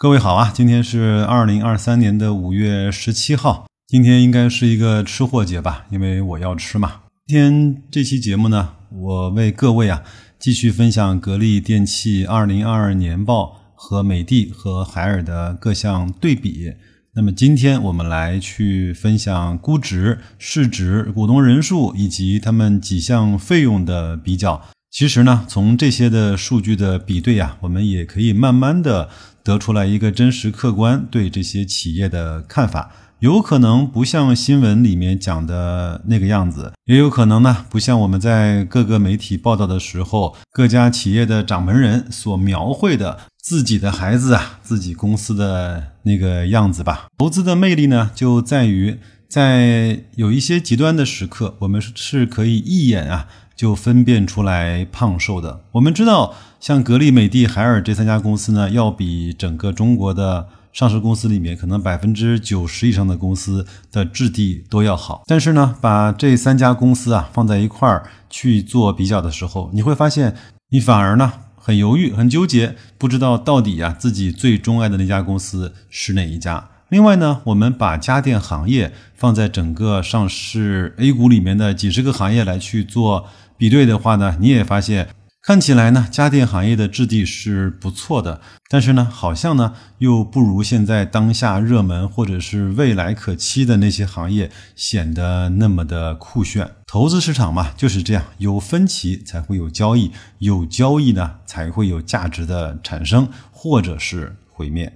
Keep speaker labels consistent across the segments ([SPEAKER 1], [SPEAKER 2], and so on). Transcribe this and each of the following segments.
[SPEAKER 1] 各位好啊，今天是二零二三年的五月十七号，今天应该是一个吃货节吧，因为我要吃嘛。今天这期节目呢，我为各位啊继续分享格力电器二零二二年报和美的和海尔的各项对比。那么今天我们来去分享估值、市值、股东人数以及他们几项费用的比较。其实呢，从这些的数据的比对呀，我们也可以慢慢的得出来一个真实客观对这些企业的看法。有可能不像新闻里面讲的那个样子，也有可能呢，不像我们在各个媒体报道的时候，各家企业的掌门人所描绘的。自己的孩子啊，自己公司的那个样子吧。投资的魅力呢，就在于在有一些极端的时刻，我们是可以一眼啊就分辨出来胖瘦的。我们知道，像格力、美的、海尔这三家公司呢，要比整个中国的上市公司里面可能百分之九十以上的公司的质地都要好。但是呢，把这三家公司啊放在一块儿去做比较的时候，你会发现，你反而呢。很犹豫，很纠结，不知道到底呀自己最钟爱的那家公司是哪一家。另外呢，我们把家电行业放在整个上市 A 股里面的几十个行业来去做比对的话呢，你也发现。看起来呢，家电行业的质地是不错的，但是呢，好像呢又不如现在当下热门或者是未来可期的那些行业显得那么的酷炫。投资市场嘛就是这样，有分歧才会有交易，有交易呢才会有价值的产生或者是毁灭。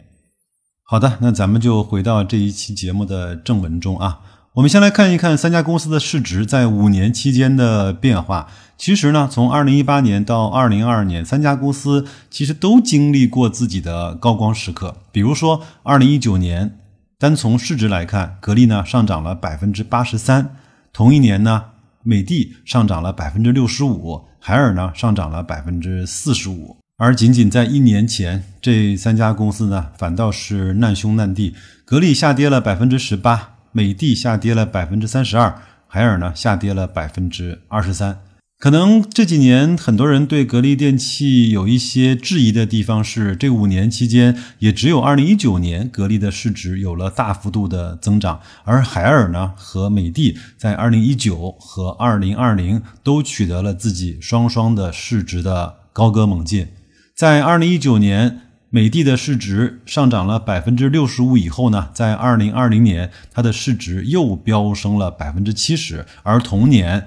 [SPEAKER 1] 好的，那咱们就回到这一期节目的正文中啊。我们先来看一看三家公司的市值在五年期间的变化。其实呢，从二零一八年到二零二二年，三家公司其实都经历过自己的高光时刻。比如说，二零一九年，单从市值来看，格力呢上涨了百分之八十三，同一年呢，美的上涨了百分之六十五，海尔呢上涨了百分之四十五。而仅仅在一年前，这三家公司呢反倒是难兄难弟，格力下跌了百分之十八。美的下跌了百分之三十二，海尔呢下跌了百分之二十三。可能这几年很多人对格力电器有一些质疑的地方是，这五年期间也只有二零一九年格力的市值有了大幅度的增长，而海尔呢和美的在二零一九和二零二零都取得了自己双双的市值的高歌猛进，在二零一九年。美的的市值上涨了百分之六十五以后呢，在二零二零年，它的市值又飙升了百分之七十，而同年，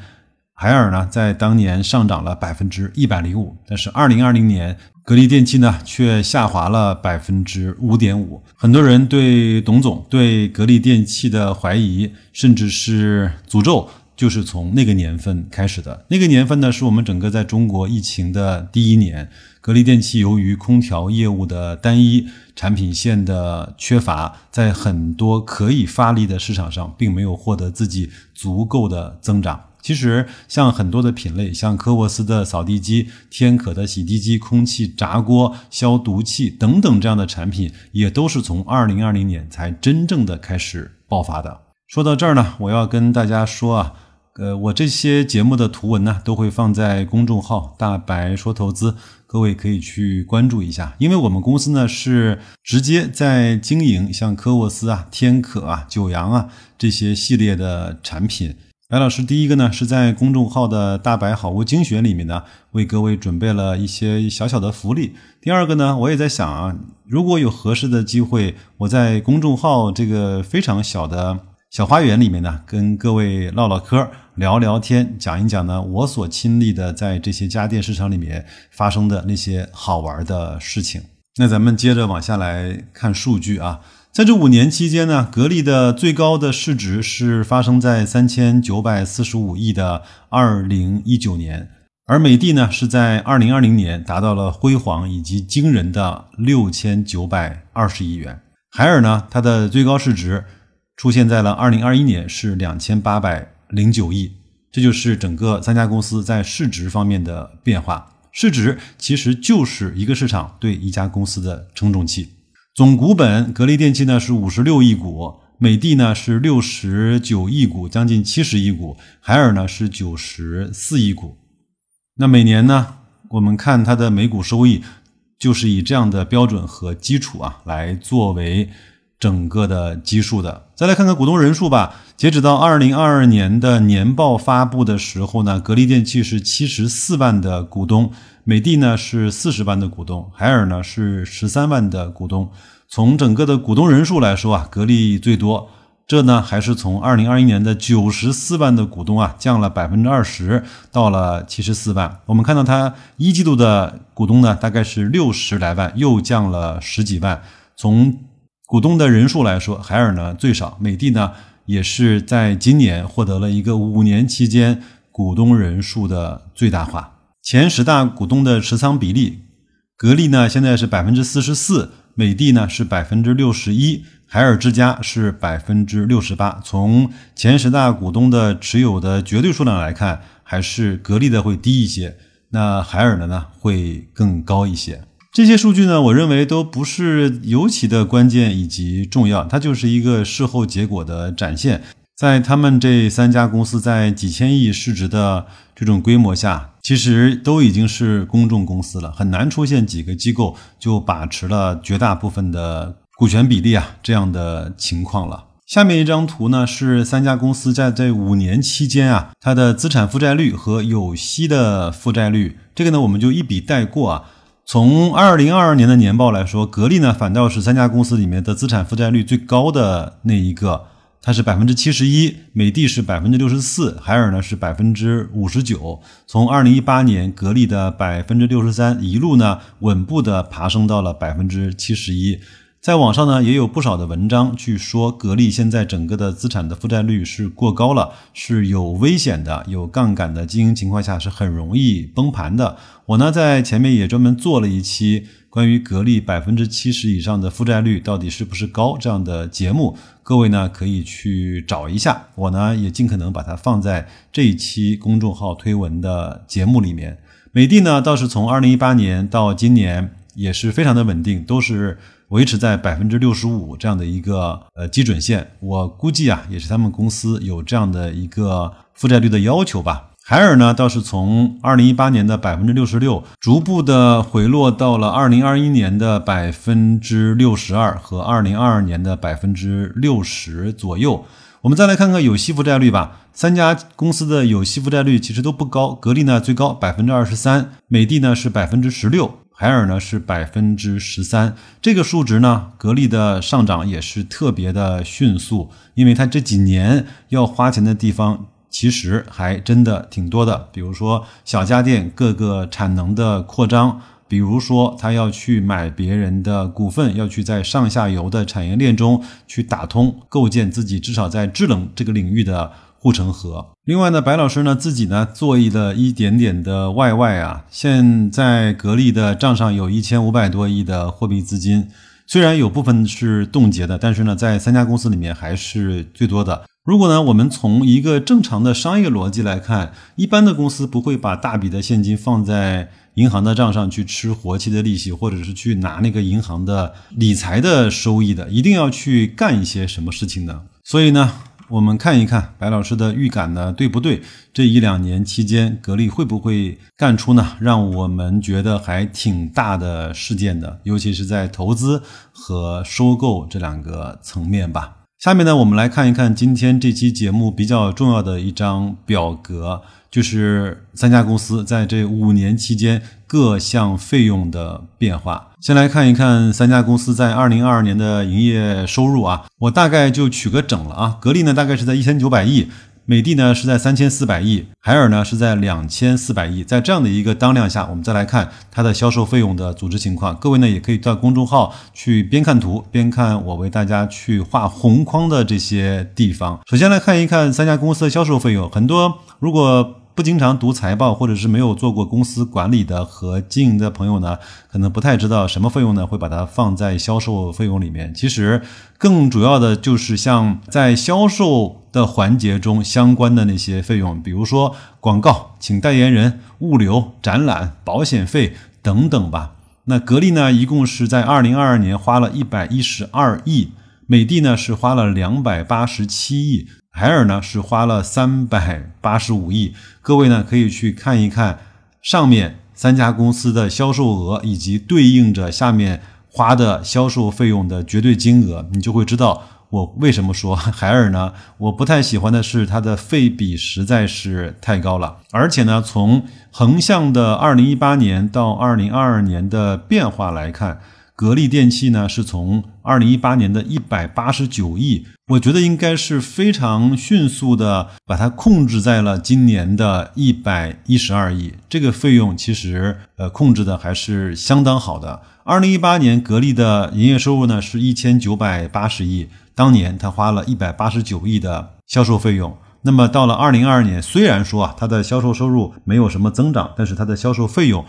[SPEAKER 1] 海尔呢在当年上涨了百分之一百零五，但是二零二零年，格力电器呢却下滑了百分之五点五。很多人对董总对格力电器的怀疑，甚至是诅咒。就是从那个年份开始的。那个年份呢，是我们整个在中国疫情的第一年。格力电器由于空调业务的单一产品线的缺乏，在很多可以发力的市场上，并没有获得自己足够的增长。其实，像很多的品类，像科沃斯的扫地机、天可的洗地机、空气炸锅、消毒器等等这样的产品，也都是从二零二零年才真正的开始爆发的。说到这儿呢，我要跟大家说啊。呃，我这些节目的图文呢，都会放在公众号“大白说投资”，各位可以去关注一下。因为我们公司呢是直接在经营像科沃斯啊、天可啊、九阳啊这些系列的产品。白老师第一个呢是在公众号的“大白好物精选”里面呢，为各位准备了一些小小的福利。第二个呢，我也在想啊，如果有合适的机会，我在公众号这个非常小的。小花园里面呢，跟各位唠唠嗑、聊聊天，讲一讲呢我所亲历的在这些家电市场里面发生的那些好玩的事情。那咱们接着往下来看数据啊，在这五年期间呢，格力的最高的市值是发生在三千九百四十五亿的二零一九年，而美的呢是在二零二零年达到了辉煌以及惊人的六千九百二十亿元。海尔呢，它的最高市值。出现在了二零二一年是两千八百零九亿，这就是整个三家公司在市值方面的变化。市值其实就是一个市场对一家公司的称重器。总股本，格力电器呢是五十六亿股，美的呢是六十九亿股，将近七十亿股，海尔呢是九十四亿股。那每年呢，我们看它的每股收益就是以这样的标准和基础啊来作为整个的基数的。再来看看股东人数吧。截止到二零二二年的年报发布的时候呢，格力电器是七十四万的股东，美的呢是四十万的股东，海尔呢是十三万的股东。从整个的股东人数来说啊，格力最多。这呢还是从二零二一年的九十四万的股东啊，降了百分之二十，到了七十四万。我们看到它一季度的股东呢，大概是六十来万，又降了十几万。从股东的人数来说，海尔呢最少，美的呢也是在今年获得了一个五年期间股东人数的最大化。前十大股东的持仓比例，格力呢现在是百分之四十四，美的呢是百分之六十一。海尔之家是百分之六十八，从前十大股东的持有的绝对数量来看，还是格力的会低一些，那海尔的呢会更高一些。这些数据呢，我认为都不是尤其的关键以及重要，它就是一个事后结果的展现。在他们这三家公司在几千亿市值的这种规模下，其实都已经是公众公司了，很难出现几个机构就把持了绝大部分的。股权比例啊，这样的情况了。下面一张图呢，是三家公司在这五年期间啊，它的资产负债率和有息的负债率，这个呢，我们就一笔带过啊。从二零二二年的年报来说，格力呢反倒是三家公司里面的资产负债率最高的那一个，它是百分之七十一，美的是百分之六十四，海尔呢是百分之五十九。从二零一八年格力的百分之六十三，一路呢稳步的爬升到了百分之七十一。在网上呢，也有不少的文章去说，格力现在整个的资产的负债率是过高了，是有危险的，有杠杆的经营情况下是很容易崩盘的。我呢在前面也专门做了一期关于格力百分之七十以上的负债率到底是不是高这样的节目，各位呢可以去找一下，我呢也尽可能把它放在这一期公众号推文的节目里面。美的呢倒是从二零一八年到今年也是非常的稳定，都是。维持在百分之六十五这样的一个呃基准线，我估计啊，也是他们公司有这样的一个负债率的要求吧。海尔呢，倒是从二零一八年的百分之六十六，逐步的回落到了二零二一年的百分之六十二和二零二二年的百分之六十左右。我们再来看看有息负债率吧，三家公司的有息负债率其实都不高，格力呢最高百分之二十三，美的呢是百分之十六。海尔呢是百分之十三，这个数值呢，格力的上涨也是特别的迅速，因为它这几年要花钱的地方其实还真的挺多的，比如说小家电各个产能的扩张，比如说它要去买别人的股份，要去在上下游的产业链中去打通，构建自己至少在制冷这个领域的。护城河。另外呢，白老师呢自己呢做了一点点的外外啊，现在格力的账上有一千五百多亿的货币资金，虽然有部分是冻结的，但是呢，在三家公司里面还是最多的。如果呢，我们从一个正常的商业逻辑来看，一般的公司不会把大笔的现金放在银行的账上去吃活期的利息，或者是去拿那个银行的理财的收益的，一定要去干一些什么事情呢？所以呢。我们看一看白老师的预感呢，对不对？这一两年期间，格力会不会干出呢让我们觉得还挺大的事件的？尤其是在投资和收购这两个层面吧。下面呢，我们来看一看今天这期节目比较重要的一张表格。就是三家公司在这五年期间各项费用的变化。先来看一看三家公司在二零二二年的营业收入啊，我大概就取个整了啊。格力呢大概是在一千九百亿，美的呢是在三千四百亿，海尔呢是在两千四百亿。在这样的一个当量下，我们再来看它的销售费用的组织情况。各位呢也可以到公众号去边看图边看我为大家去画红框的这些地方。首先来看一看三家公司的销售费用，很多如果。不经常读财报，或者是没有做过公司管理的和经营的朋友呢，可能不太知道什么费用呢会把它放在销售费用里面。其实更主要的就是像在销售的环节中相关的那些费用，比如说广告、请代言人、物流、展览、保险费等等吧。那格力呢，一共是在二零二二年花了一百一十二亿，美的呢是花了两百八十七亿。海尔呢是花了三百八十五亿，各位呢可以去看一看上面三家公司的销售额以及对应着下面花的销售费用的绝对金额，你就会知道。我为什么说 海尔呢？我不太喜欢的是它的费比实在是太高了，而且呢，从横向的二零一八年到二零二二年的变化来看，格力电器呢是从二零一八年的一百八十九亿，我觉得应该是非常迅速的把它控制在了今年的一百一十二亿，这个费用其实呃控制的还是相当好的。二零一八年格力的营业收入呢是一千九百八十亿。当年他花了一百八十九亿的销售费用，那么到了二零二二年，虽然说啊，它的销售收入没有什么增长，但是它的销售费用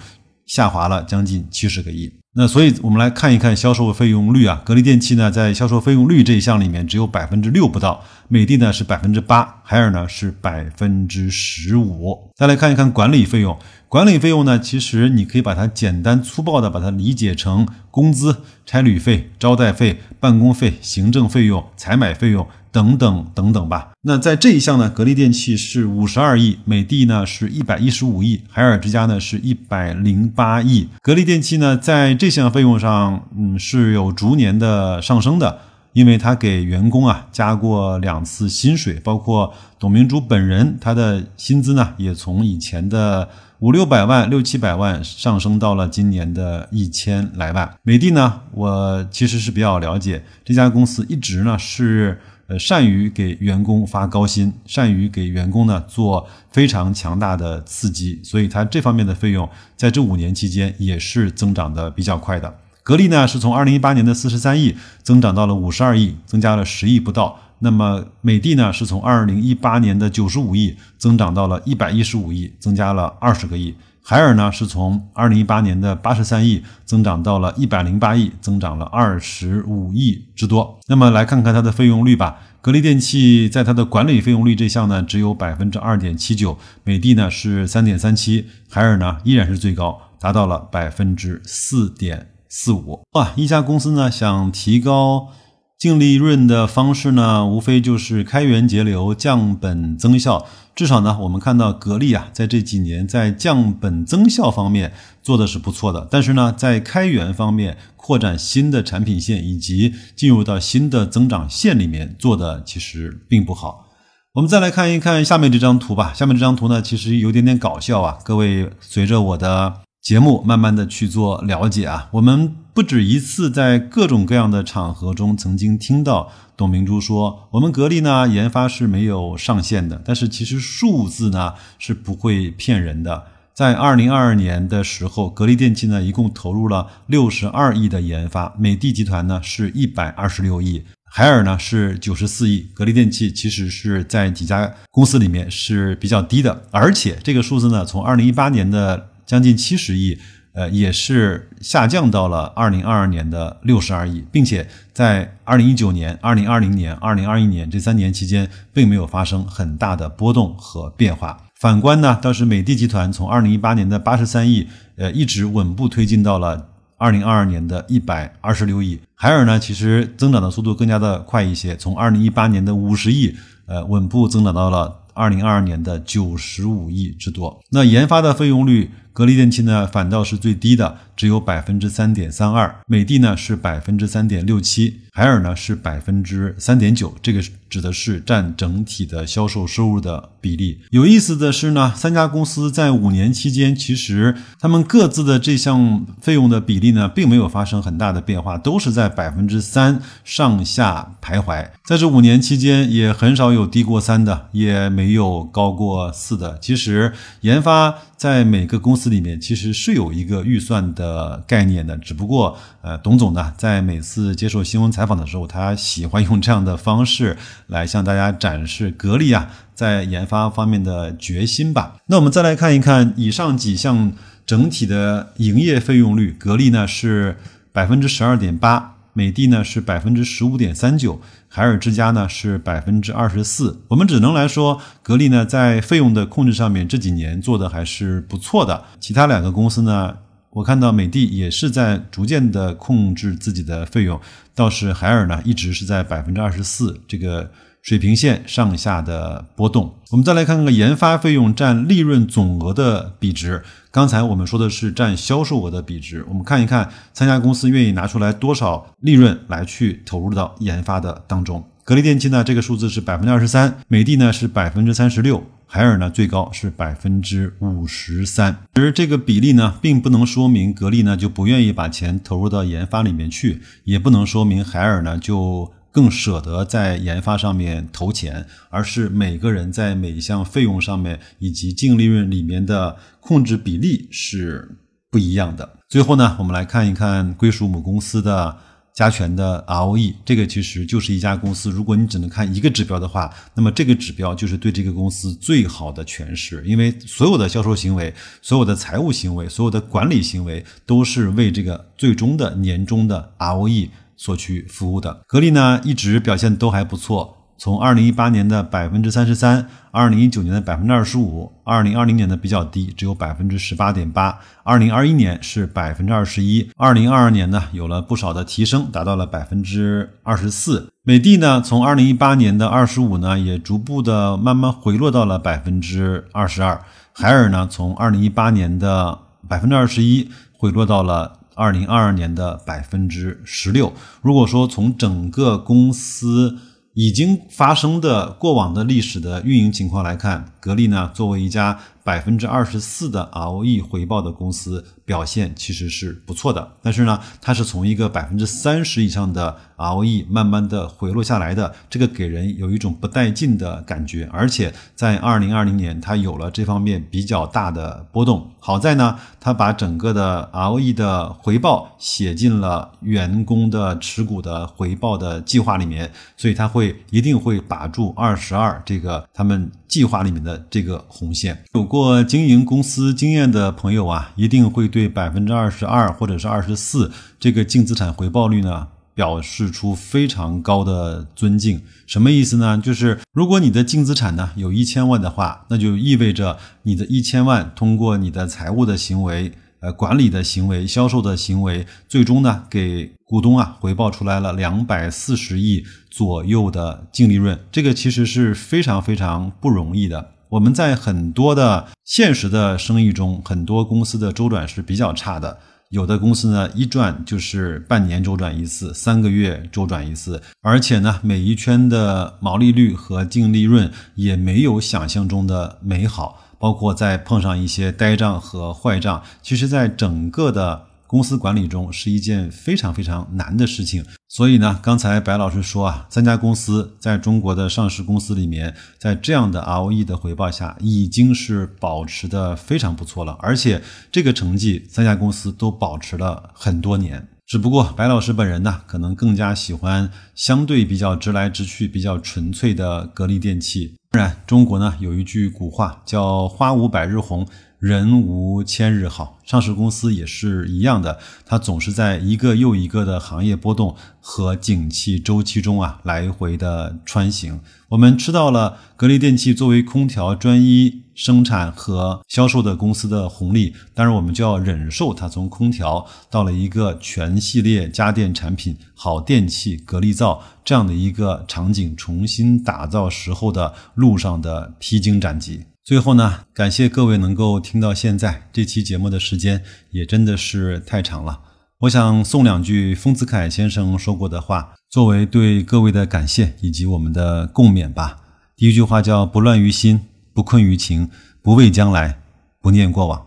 [SPEAKER 1] 下滑了将近七十个亿。那所以我们来看一看销售费用率啊，格力电器呢在销售费用率这一项里面只有百分之六不到，美的呢是百分之八，海尔呢是百分之十五。再来看一看管理费用。管理费用呢，其实你可以把它简单粗暴的把它理解成工资、差旅费、招待费、办公费、行政费用、采买费用等等等等吧。那在这一项呢，格力电器是五十二亿，美的呢是一百一十五亿，海尔之家呢是一百零八亿。格力电器呢在这项费用上，嗯，是有逐年的上升的。因为他给员工啊加过两次薪水，包括董明珠本人，他的薪资呢也从以前的五六百万、六七百万上升到了今年的一千来万。美的呢，我其实是比较了解这家公司，一直呢是呃善于给员工发高薪，善于给员工呢做非常强大的刺激，所以它这方面的费用在这五年期间也是增长的比较快的。格力呢是从二零一八年的四十三亿增长到了五十二亿，增加了十亿不到。那么美的呢是从二零一八年的九十五亿增长到了一百一十五亿，增加了二十个亿。海尔呢是从二零一八年的八十三亿增长到了一百零八亿，增长了二十五亿之多。那么来看看它的费用率吧。格力电器在它的管理费用率这项呢只有百分之二点七九，美的呢是三点三七，海尔呢依然是最高，达到了百分之四点。四五哇，一家公司呢想提高净利润的方式呢，无非就是开源节流、降本增效。至少呢，我们看到格力啊，在这几年在降本增效方面做的是不错的。但是呢，在开源方面、扩展新的产品线以及进入到新的增长线里面做的其实并不好。我们再来看一看下面这张图吧。下面这张图呢，其实有点点搞笑啊。各位随着我的。节目慢慢的去做了解啊，我们不止一次在各种各样的场合中曾经听到董明珠说，我们格力呢研发是没有上限的，但是其实数字呢是不会骗人的。在二零二二年的时候，格力电器呢一共投入了六十二亿的研发，美的集团呢是一百二十六亿，海尔呢是九十四亿，格力电器其实是在几家公司里面是比较低的，而且这个数字呢从二零一八年的。将近七十亿，呃，也是下降到了二零二二年的六十二亿，并且在二零一九年、二零二零年、二零二一年这三年期间，并没有发生很大的波动和变化。反观呢，倒是美的集团从二零一八年的八十三亿，呃，一直稳步推进到了二零二二年的一百二十六亿。海尔呢，其实增长的速度更加的快一些，从二零一八年的五十亿，呃，稳步增长到了二零二二年的九十五亿之多。那研发的费用率。格力电器呢，反倒是最低的，只有百分之三点三二。美的呢是百分之三点六七，海尔呢是百分之三点九。这个指的是占整体的销售收入的比例。有意思的是呢，三家公司在五年期间，其实他们各自的这项费用的比例呢，并没有发生很大的变化，都是在百分之三上下徘徊。在这五年期间，也很少有低过三的，也没有高过四的。其实研发在每个公司。这里面其实是有一个预算的概念的，只不过呃，董总呢在每次接受新闻采访的时候，他喜欢用这样的方式来向大家展示格力啊在研发方面的决心吧。那我们再来看一看以上几项整体的营业费用率，格力呢是百分之十二点八。美的呢是百分之十五点三九，海尔之家呢是百分之二十四。我们只能来说，格力呢在费用的控制上面这几年做的还是不错的。其他两个公司呢，我看到美的也是在逐渐的控制自己的费用，倒是海尔呢一直是在百分之二十四这个水平线上下的波动。我们再来看看研发费用占利润总额的比值。刚才我们说的是占销售额的比值，我们看一看参加公司愿意拿出来多少利润来去投入到研发的当中。格力电器呢，这个数字是百分之二十三；美的呢是百分之三十六；海尔呢最高是百分之五十三。而这个比例呢，并不能说明格力呢就不愿意把钱投入到研发里面去，也不能说明海尔呢就更舍得在研发上面投钱，而是每个人在每一项费用上面以及净利润里面的控制比例是不一样的。最后呢，我们来看一看归属母公司的。加权的 ROE，这个其实就是一家公司。如果你只能看一个指标的话，那么这个指标就是对这个公司最好的诠释。因为所有的销售行为、所有的财务行为、所有的管理行为，都是为这个最终的年终的 ROE 所去服务的。格力呢，一直表现都还不错。从二零一八年的百分之三十三，二零一九年的百分之二十五，二零二零年的比较低，只有百分之十八点八，二零二一年是百分之二十一，二零二二年呢有了不少的提升，达到了百分之二十四。美的呢，从二零一八年的二十五呢，也逐步的慢慢回落到了百分之二十二。海尔呢，从二零一八年的百分之二十一回落到了二零二二年的百分之十六。如果说从整个公司，已经发生的过往的历史的运营情况来看，格力呢作为一家百分之二十四的 ROE 回报的公司，表现其实是不错的。但是呢，它是从一个百分之三十以上的 ROE 慢慢的回落下来的，这个给人有一种不带劲的感觉。而且在二零二零年，它有了这方面比较大的波动。好在呢，它把整个的 ROE 的回报写进了员工的持股的回报的计划里面，所以它会。一定会把住二十二这个他们计划里面的这个红线。有过做经营公司经验的朋友啊，一定会对百分之二十二或者是二十四这个净资产回报率呢，表示出非常高的尊敬。什么意思呢？就是如果你的净资产呢有一千万的话，那就意味着你的一千万通过你的财务的行为。呃，管理的行为、销售的行为，最终呢，给股东啊回报出来了两百四十亿左右的净利润，这个其实是非常非常不容易的。我们在很多的现实的生意中，很多公司的周转是比较差的，有的公司呢一转就是半年周转一次，三个月周转一次，而且呢，每一圈的毛利率和净利润也没有想象中的美好。包括再碰上一些呆账和坏账，其实，在整个的公司管理中是一件非常非常难的事情。所以呢，刚才白老师说啊，三家公司在中国的上市公司里面，在这样的 ROE 的回报下，已经是保持的非常不错了。而且这个成绩，三家公司都保持了很多年。只不过白老师本人呢，可能更加喜欢相对比较直来直去、比较纯粹的格力电器。当然，中国呢有一句古话叫“花无百日红，人无千日好”。上市公司也是一样的，它总是在一个又一个的行业波动和景气周期中啊来回的穿行。我们吃到了格力电器作为空调专一生产和销售的公司的红利，当然我们就要忍受它从空调到了一个全系列家电产品好电器格力造这样的一个场景重新打造时候的路上的披荆斩棘。最后呢，感谢各位能够听到现在，这期节目的时间也真的是太长了。我想送两句丰子恺先生说过的话，作为对各位的感谢以及我们的共勉吧。第一句话叫“不乱于心，不困于情，不畏将来，不念过往”。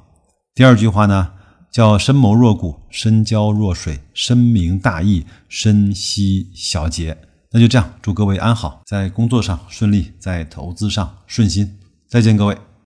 [SPEAKER 1] 第二句话呢，叫“深谋若谷，深交若水，深明大义，深惜小节”。那就这样，祝各位安好，在工作上顺利，在投资上顺心。再见，各位。